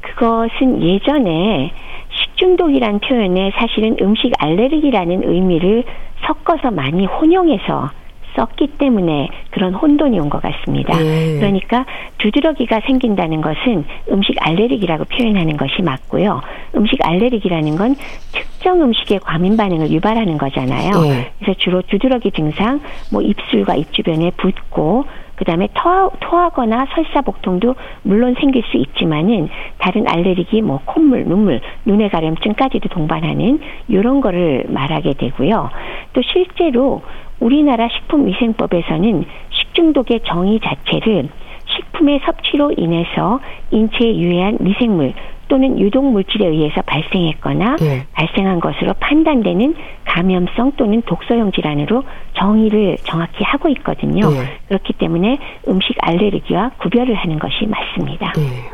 그것은 예전에 식중독이란 표현에 사실은 음식 알레르기라는 의미를 섞어서 많이 혼용해서 썼기 때문에 그런 혼돈이 온 것 같습니다. 네. 그러니까 두드러기가 생긴다는 것은 음식 알레르기라고 표현하는 것이 맞고요. 음식 알레르기라는 건 특정 음식의 과민 반응을 유발하는 거잖아요. 네. 그래서 주로 두드러기 증상, 뭐 입술과 입 주변에 붓고 그다음에 토하, 토하거나 설사 복통도 물론 생길 수 있지만은 다른 알레르기 뭐 콧물, 눈물, 눈의 가려움증까지도 동반하는 이런 거를 말하게 되고요. 또 실제로 우리나라 식품위생법에서는 식중독의 정의 자체를 식품의 섭취로 인해서 인체에 유해한 미생물 또는 유독 물질에 의해서 발생했거나 예. 발생한 것으로 판단되는 감염성 또는 독소형 질환으로 정의를 정확히 하고 있거든요. 예. 그렇기 때문에 음식 알레르기와 구별을 하는 것이 맞습니다. 네.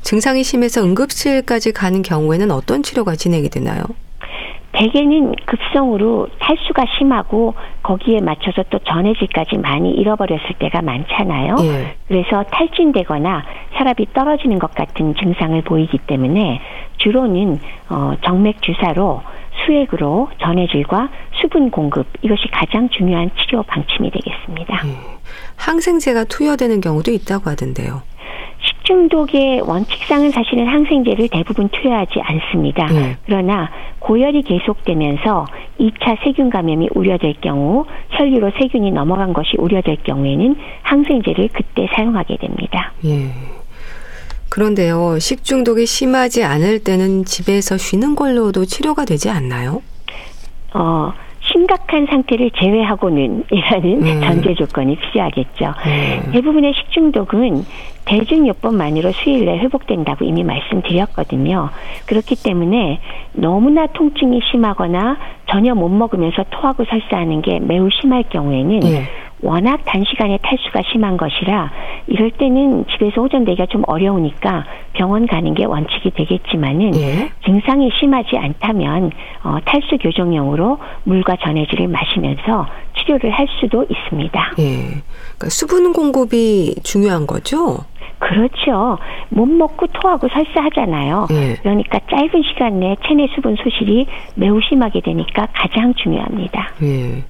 증상이 심해서 응급실까지 가는 경우에는 어떤 치료가 진행이 되나요? 대개는 급성으로 탈수가 심하고 거기에 맞춰서 또 전해질까지 많이 잃어버렸을 때가 많잖아요. 예. 그래서 탈진되거나 혈압이 떨어지는 것 같은 증상을 보이기 때문에 주로는 어, 정맥 주사로 수액으로 전해질과 수분 공급 이것이 가장 중요한 치료 방침이 되겠습니다. 항생제가 투여되는 경우도 있다고 하던데요. 식중독의 원칙상은 사실은 항생제를 대부분 투여하지 않습니다. 네. 그러나 고열이 계속되면서 2차 세균 감염이 우려될 경우 혈류로 세균이 넘어간 것이 우려될 경우에는 항생제를 그때 사용하게 됩니다. 예. 그런데요, 식중독이 심하지 않을 때는 집에서 쉬는 걸로도 치료가 되지 않나요? 어, 심각한 상태를 제외하고는 이라는 음. 전제 조건이 필요하겠죠. 음. 대부분의 식중독은 대중요법만으로 수일 내에 회복된다고 이미 말씀드렸거든요. 그렇기 때문에 너무나 통증이 심하거나 전혀 못 먹으면서 토하고 설사하는 게 매우 심할 경우에는 예. 워낙 단시간에 탈수가 심한 것이라 이럴 때는 집에서 호전되기가 좀 어려우니까 병원 가는 게 원칙이 되겠지만은 예. 증상이 심하지 않다면 어, 탈수 교정용으로 물과 전해질을 마시면서 치료를 할 수도 있습니다. 예. 그러니까 수분 공급이 중요한 거죠? 그렇죠. 못 먹고 토하고 설사하잖아요. 예. 그러니까 짧은 시간 내에 체내 수분 소실이 매우 심하게 되니까 가장 중요합니다. 예.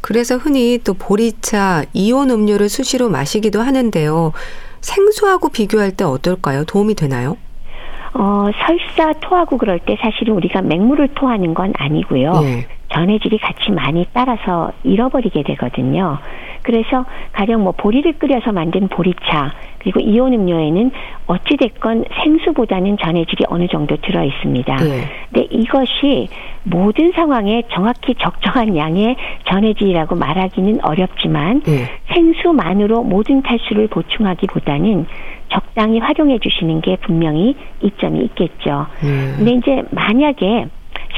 그래서 흔히 또 보리차, 이온 음료를 수시로 마시기도 하는데요. 생수하고 비교할 때 어떨까요? 도움이 되나요? 어, 설사 토하고 그럴 때 사실은 우리가 맹물을 토하는 건 아니고요. 예. 전해질이 같이 많이 따라서 잃어버리게 되거든요. 그래서 가령 뭐 보리를 끓여서 만든 보리차 그리고 이온 음료에는 어찌 됐건 생수보다는 전해질이 어느 정도 들어 있습니다. 예. 근데 이것이 모든 상황에 정확히 적정한 양의 전해질이라고 말하기는 어렵지만 예. 생수만으로 모든 탈수를 보충하기보다는 적당히 활용해 주시는 게 분명히 이점이 있겠죠. 음. 근데 이제 만약에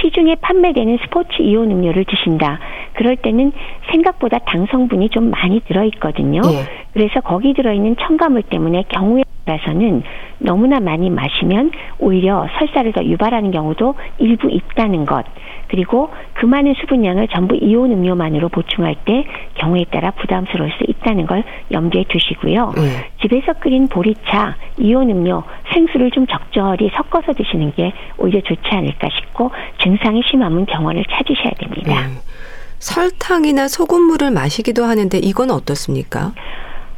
시중에 판매되는 스포츠 이온 음료를 드신다. 그럴 때는 생각보다 당 성분이 좀 많이 들어 있거든요. 예. 그래서 거기 들어 있는 첨가물 때문에 경우에 따라서는 너무나 많이 마시면 오히려 설사를 더 유발하는 경우도 일부 있다는 것. 그리고 그 많은 수분량을 전부 이온 음료만으로 보충할 때 경우에 따라 부담스러울 수 있다는 걸 염두에 두시고요. 예. 집에서 끓인 보리차, 이온 음료, 생수를 좀 적절히 섞어서 드시는 게 오히려 좋지 않을까 싶고 증상이 심하면 병원을 찾으셔야 됩니다. 예. 설탕이나 소금물을 마시기도 하는데 이건 어떻습니까?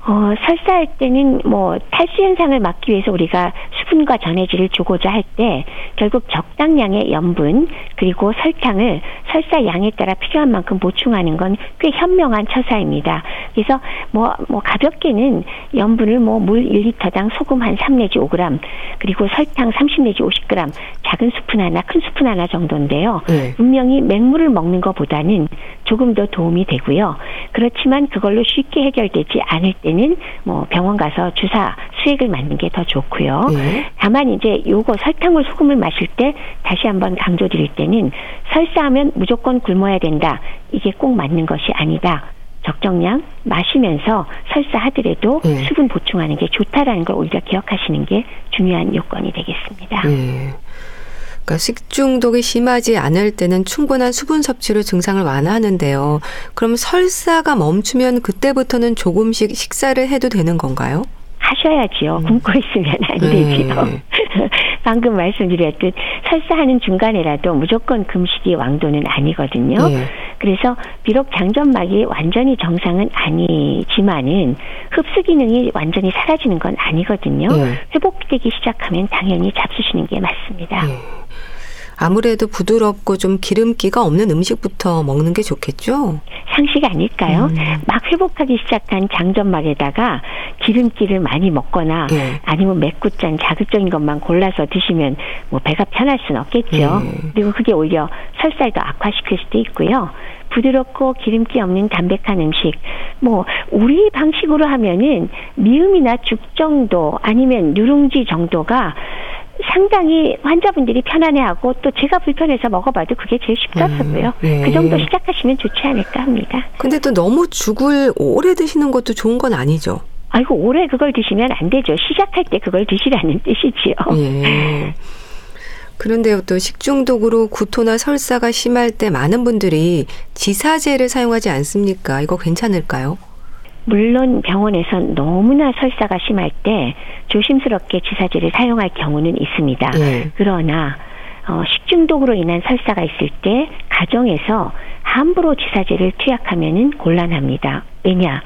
어, 설사할 때는 뭐 탈수 현상을 막기 위해서 우리가 수분과 전해질을 주고자 할 때 결국 적당량의 염분 그리고 설탕을 설사 양에 따라 필요한 만큼 보충하는 건 꽤 현명한 처사입니다. 그래서 뭐, 뭐 가볍게는 염분을 뭐 물 1리터당 소금 한 3 내지 5g 그리고 설탕 30 내지 50g 작은 스푼 하나 큰 스푼 하나 정도인데요. 네. 분명히 맹물을 먹는 것보다는 조금 더 도움이 되고요. 그렇지만 그걸로 쉽게 해결되지 않을 때는 뭐 병원 가서 주사 수액을 맞는 게 더 좋고요. 예. 다만 이제 요거 설탕을 소금을 마실 때 다시 한번 강조드릴 때는 설사하면 무조건 굶어야 된다. 이게 꼭 맞는 것이 아니다. 적정량 마시면서 설사하더라도 예. 수분 보충하는 게 좋다라는 걸 오히려 기억하시는 게 중요한 요건이 되겠습니다. 예. 그러니까 식중독이 심하지 않을 때는 충분한 수분 섭취로 증상을 완화하는데요. 그럼 설사가 멈추면 그때부터는 조금씩 식사를 해도 되는 건가요? 하셔야지요. 음. 굶고 있으면 안 되지요. 네. <laughs> 방금 말씀드렸듯 설사하는 중간에라도 무조건 금식이 왕도는 아니거든요. 네. 그래서 비록 장점막이 완전히 정상은 아니지만은 흡수 기능이 완전히 사라지는 건 아니거든요. 네. 회복되기 시작하면 당연히 잡수시는 게 맞습니다. 네. 아무래도 부드럽고 좀 기름기가 없는 음식부터 먹는 게 좋겠죠? 상식 아닐까요? 음. 막 회복하기 시작한 장점막에다가 기름기를 많이 먹거나 네. 아니면 맵고 짠 자극적인 것만 골라서 드시면 뭐 배가 편할 수는 없겠죠. 네. 그리고 그게 오히려 설사를 더 악화시킬 수도 있고요. 부드럽고 기름기 없는 담백한 음식. 뭐 우리 방식으로 하면은 미음이나 죽 정도 아니면 누룽지 정도가 상당히 환자분들이 편안해하고 또 제가 불편해서 먹어봐도 그게 제일 쉽더라고요. 음, 네. 그 정도 시작하시면 좋지 않을까 합니다. 근데 또 너무 죽을 오래 드시는 것도 좋은 건 아니죠. 아이고 오래 그걸 드시면 안 되죠. 시작할 때 그걸 드시라는 <laughs> 뜻이지요. 예. 그런데 또 식중독으로 구토나 설사가 심할 때 많은 분들이 지사제를 사용하지 않습니까? 이거 괜찮을까요? 물론 병원에선 너무나 설사가 심할 때 조심스럽게 지사제를 사용할 경우는 있습니다. 네. 그러나 어, 식중독으로 인한 설사가 있을 때 가정에서 함부로 지사제를 투약하면은 곤란합니다. 왜냐?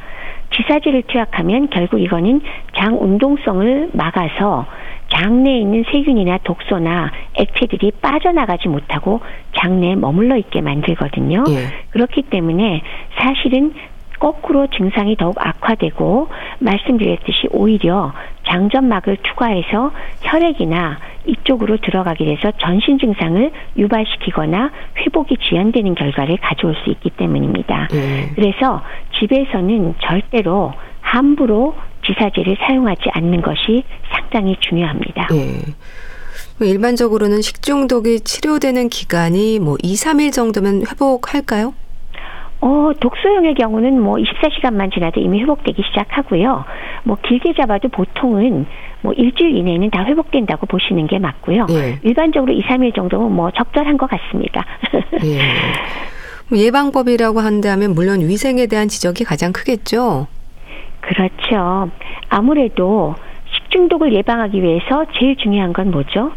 지사제를 투약하면 결국 이거는 장 운동성을 막아서 장내에 있는 세균이나 독소나 액체들이 빠져나가지 못하고 장내에 머물러 있게 만들거든요. 예. 그렇기 때문에 사실은 거꾸로 증상이 더욱 악화되고 말씀드렸듯이 오히려 장점막을 추가해서 혈액이나 이쪽으로 들어가게 돼서 전신 증상을 유발시키거나 회복이 지연되는 결과를 가져올 수 있기 때문입니다. 네. 그래서 집에서는 절대로 함부로 지사제를 사용하지 않는 것이 상당히 중요합니다. 네. 일반적으로는 식중독이 치료되는 기간이 뭐 2, 3일 정도면 회복할까요? 어, 독소형의 경우는 뭐 24시간만 지나도 이미 회복되기 시작하고요. 뭐 길게 잡아도 보통은 뭐 일주일 이내는 다 회복된다고 보시는 게 맞고요. 예. 일반적으로 2, 3일 정도는 뭐 적절한 것 같습니다. <laughs> 예. 뭐 예방법이라고 한다면 물론 위생에 대한 지적이 가장 크겠죠. 그렇죠. 아무래도 식중독을 예방하기 위해서 제일 중요한 건 뭐죠?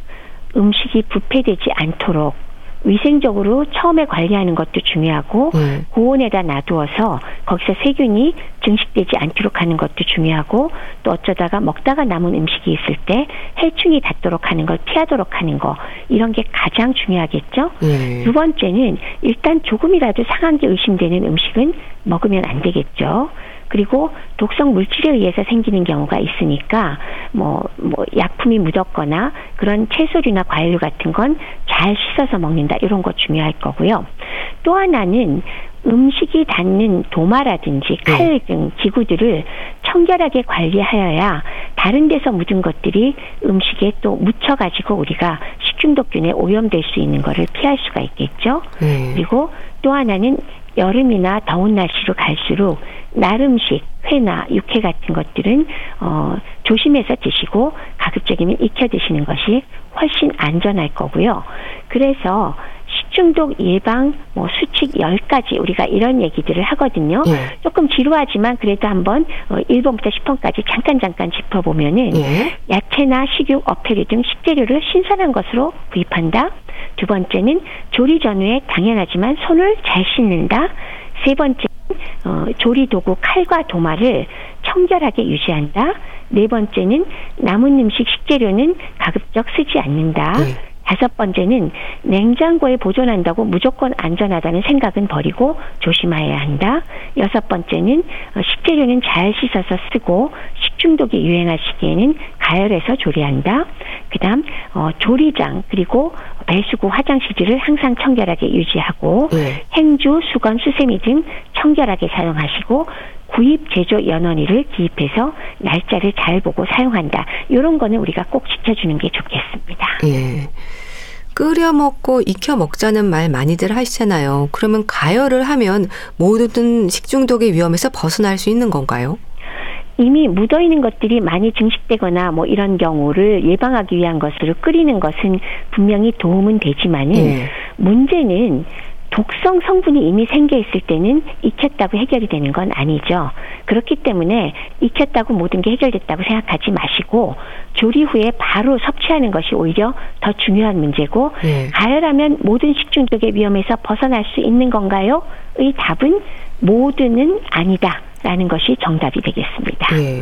음식이 부패되지 않도록 위생적으로 처음에 관리하는 것도 중요하고 네. 고온에다 놔두어서 거기서 세균이 증식되지 않도록 하는 것도 중요하고 또 어쩌다가 먹다가 남은 음식이 있을 때 해충이 닿도록 하는 걸 피하도록 하는 거 이런 게 가장 중요하겠죠. 네. 두 번째는 일단 조금이라도 상한 게 의심되는 음식은 먹으면 안 되겠죠. 그리고 독성 물질에 의해서 생기는 경우가 있으니까 뭐, 뭐, 약품이 묻었거나 그런 채소류나 과일류 같은 건 잘 씻어서 먹는다. 이런 거 중요할 거고요. 또 하나는 음식이 닿는 도마라든지 네. 칼등 기구들을 청결하게 관리하여야 다른 데서 묻은 것들이 음식에 또 묻혀가지고 우리가 식중독균에 오염될 수 있는 것을 피할 수가 있겠죠. 네. 그리고 또 하나는 여름이나 더운 날씨로 갈수록 나름식, 회나 육회 같은 것들은 어, 조심해서 드시고 가급적이면 익혀 드시는 것이 훨씬 안전할 거고요. 그래서 식중독 예방 뭐 수칙 10가지 우리가 이런 얘기들을 하거든요. 예. 조금 지루하지만 그래도 한번 어 1번부터 10번까지 잠깐 잠깐 짚어보면은 예. 야채나 식육, 어패류 등 식재료를 신선한 것으로 구입한다. 두 번째는 조리 전후에 당연하지만 손을 잘 씻는다. 세 번째 어, 조리 도구 칼과 도마를 청결하게 유지한다. 네 번째는 남은 음식 식재료는 가급적 쓰지 않는다. 네. 다섯 번째는 냉장고에 보존한다고 무조건 안전하다는 생각은 버리고 조심해야 한다. 여섯 번째는 어, 식재료는 잘 씻어서 쓰고 식중독이 유행할 시기에는 가열해서 조리한다. 그다음 어, 조리장 그리고 배수구 화장실들을 항상 청결하게 유지하고 네. 행주, 수건, 수세미 등 청결하게 사용하시고 구입 제조 연원이를 기입해서 날짜를 잘 보고 사용한다. 이런 거는 우리가 꼭 지켜주는 게 좋겠습니다. 예. 끓여 먹고 익혀 먹자는 말 많이들 하시잖아요. 그러면 가열을 하면 모든 식중독의 위험에서 벗어날 수 있는 건가요? 이미 묻어 있는 것들이 많이 증식되거나 뭐 이런 경우를 예방하기 위한 것으로 끓이는 것은 분명히 도움은 되지만은 예. 문제는 독성 성분이 이미 생겨 있을 때는 익혔다고 해결이 되는 건 아니죠. 그렇기 때문에 익혔다고 모든 게 해결됐다고 생각하지 마시고 조리 후에 바로 섭취하는 것이 오히려 더 중요한 문제고 예. 가열하면 모든 식중독의 위험에서 벗어날 수 있는 건가요? 의 답은 모두는 아니다. 라는 것이 정답이 되겠습니다. 예.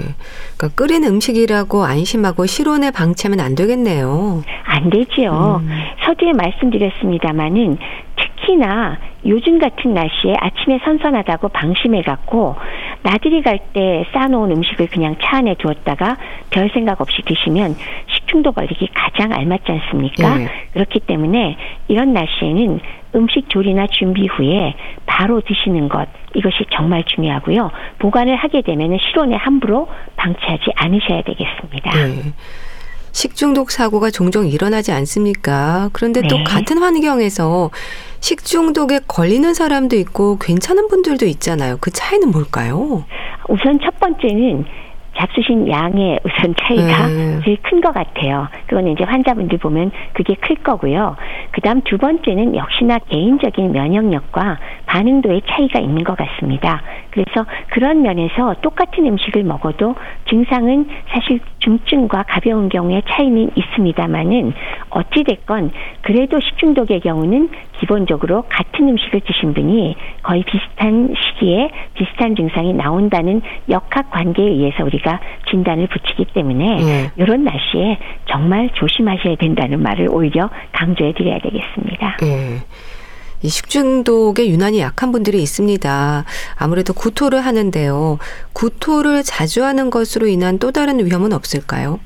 그러니까 끓인 음식이라고 안심하고 실온에 방치하면 안 되겠네요. 안 되지요. 음. 서두에 말씀드렸습니다마는 특히나 요즘 같은 날씨에 아침에 선선하다고 방심해 갖고 나들이 갈 때 싸놓은 음식을 그냥 차 안에 두었다가 별 생각 없이 드시면 식중독 걸리기 가장 알맞지 않습니까? 네. 그렇기 때문에 이런 날씨에는 음식 조리나 준비 후에 바로 드시는 것 이것이 정말 중요하고요. 보관을 하게 되면 실온에 함부로 방치하지 않으셔야 되겠습니다. 예. 식중독 사고가 종종 일어나지 않습니까? 그런데 또 네. 같은 환경에서 식중독에 걸리는 사람도 있고 괜찮은 분들도 있잖아요. 그 차이는 뭘까요? 우선 첫 번째는 잡수신 양의 우선 차이가 네. 제일 큰 것 같아요. 그거는 이제 환자분들 보면 그게 클 거고요. 그 다음 두 번째는 역시나 개인적인 면역력과 반응도의 차이가 있는 것 같습니다. 그래서 그런 면에서 똑같은 음식을 먹어도 증상은 사실 중증과 가벼운 경우에 차이는 있습니다만은 어찌됐건 그래도 식중독의 경우는 기본적으로 같은 음식을 드신 분이 거의 비슷한 시기에 비슷한 증상이 나온다는 역학 관계에 의해서 우리가 진단을 붙이기 때문에 예. 이런 날씨에 정말 조심하셔야 된다는 말을 오히려 강조해 드려야 되겠습니다. 예. 이 식중독에 유난히 약한 분들이 있습니다. 아무래도 구토를 하는데요. 구토를 자주 하는 것으로 인한 또 다른 위험은 없을까요?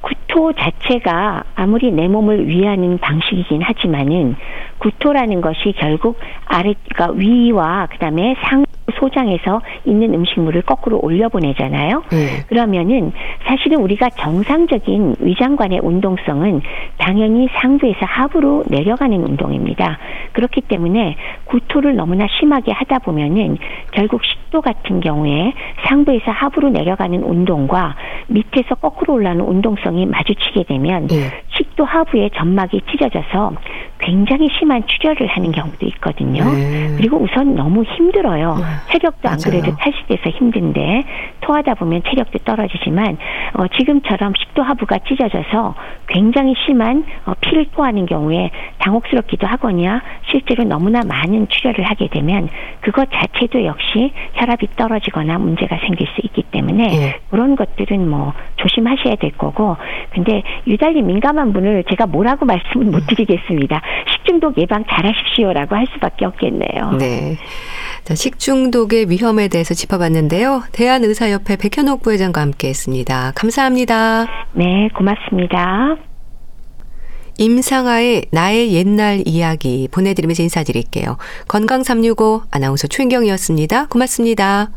구토 자체가 아무리 내 몸을 위하는 방식이긴 하지만은 구토라는 것이 결국 아래 그러니까 위와 그다음에 상 소장에서 있는 음식물을 거꾸로 올려보내잖아요. 예. 그러면은 사실은 우리가 정상적인 위장관의 운동성은 당연히 상부에서 하부로 내려가는 운동입니다. 그렇기 때문에 구토를 너무나 심하게 하다 보면은 결국 식도 같은 경우에 상부에서 하부로 내려가는 운동과 밑에서 거꾸로 올라오는 운동성이 마주치게 되면 예. 식도 하부에 점막이 찢어져서 굉장히 심한 출혈을 하는 경우도 있거든요. 네. 그리고 우선 너무 힘들어요. 네, 체력도 안 맞아요. 그래도 탈시돼서 힘든데 토하다 보면 체력도 떨어지지만 어, 지금처럼 식도 하부가 찢어져서 굉장히 심한 어, 피를 토하는 경우에 당혹스럽기도 하거나 실제로 너무나 많은 출혈을 하게 되면 그것 자체도 역시 혈압이 떨어지거나 문제가 생길 수 있기 때문에 예. 그런 것들은 뭐 조심하셔야 될 거고 근데 유달리 민감 한 분을 제가 뭐라고 말씀을 못 드리겠습니다. 식중독 예방 잘하십시오라고 할 수밖에 없겠네요. 네. 자, 식중독의 위험에 대해서 짚어봤는데요. 대한의사협회 백현옥 부회장과 함께 했습니다. 감사합니다. 네, 고맙습니다. 임상아의 나의 옛날 이야기 보내드리면서 인사드릴게요. 건강365 아나운서 최인경이었습니다. 고맙습니다.